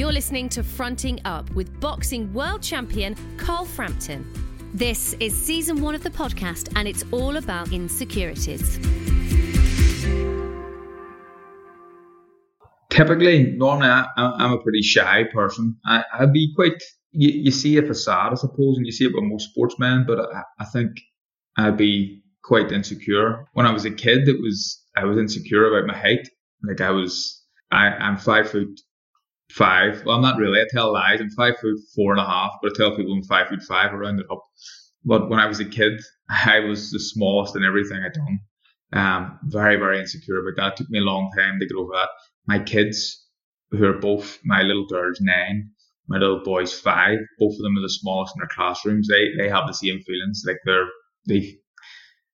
You're listening to Fronting Up with boxing world champion Carl Frampton. This is season one of the podcast, and it's all about insecurities. typically, normally I, I'm a pretty shy person. I, I'd be quite, you, you see a facade, I suppose, and you see it with most sportsmen, but I, I think I'd be quite insecure. When I was a kid, it was, I was insecure about my height. Like I was, I, I'm five foot five. Well, I'm not really. I tell lies. I'm five foot four and a half, but I tell people I'm five foot five. I round it up. But when I was a kid, I was the smallest in everything I done. Um, very, very insecure about that. It took me a long time to get over that my kids, who are both my little girl's nine, my little boy's five, both of them are the smallest in their classrooms. They they have the same feelings. Like they're they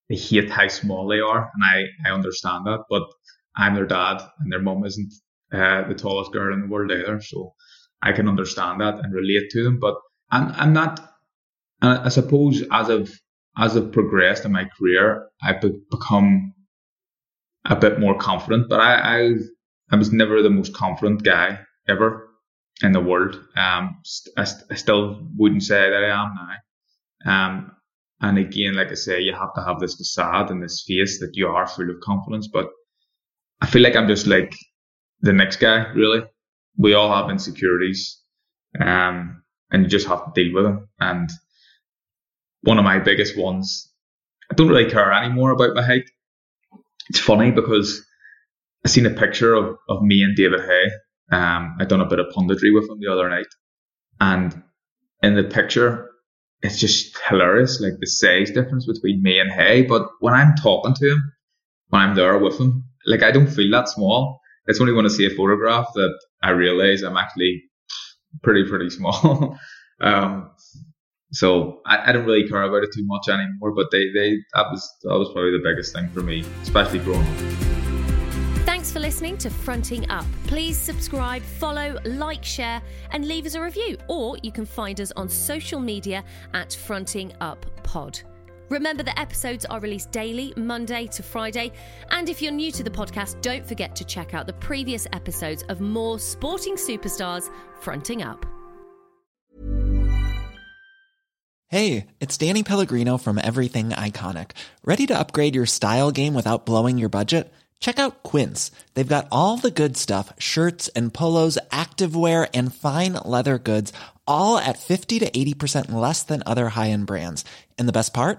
they hate how small they are, and I I understand that. But I'm their dad, and their mum isn't uh, the tallest girl in the world either, so I can understand that and relate to them. But I'm not. I suppose as I've as I've progressed in my career, I've become a bit more confident. But I, I've I was never the most confident guy ever in the world. Um, I, I still wouldn't say that I am now. Um, and again, like I say, you have to have this facade and this face that you are full of confidence. But I feel like I'm just like the next guy, really. We all have insecurities, um, and you just have to deal with them. And one of my biggest ones, I don't really care anymore about my height. It's funny because I seen a picture of, of me and David Haye. Um, I done a bit of punditry with him the other night, and in the picture, it's just hilarious, like the size difference between me and Haye. But when I'm talking to him, when I'm there with him, like I don't feel that small. It's only when I see a photograph that I realize I'm actually pretty pretty small. um, so I, I don't really care about it too much anymore. But they they that was that was probably the biggest thing for me, especially growing up. Thanks for listening to Fronting Up. Please subscribe, follow, like, share, and leave us a review. Or you can find us on social media at Fronting Up Pod. Remember that episodes are released daily, Monday to Friday. And if you're new to the podcast, don't forget to check out the previous episodes of more sporting superstars fronting up. Hey, it's Danny Pellegrino from Everything Iconic. Ready to upgrade your style game without blowing your budget? Check out Quince. They've got all the good stuff shirts and polos, activewear, and fine leather goods, all at 50 to 80% less than other high end brands. And the best part?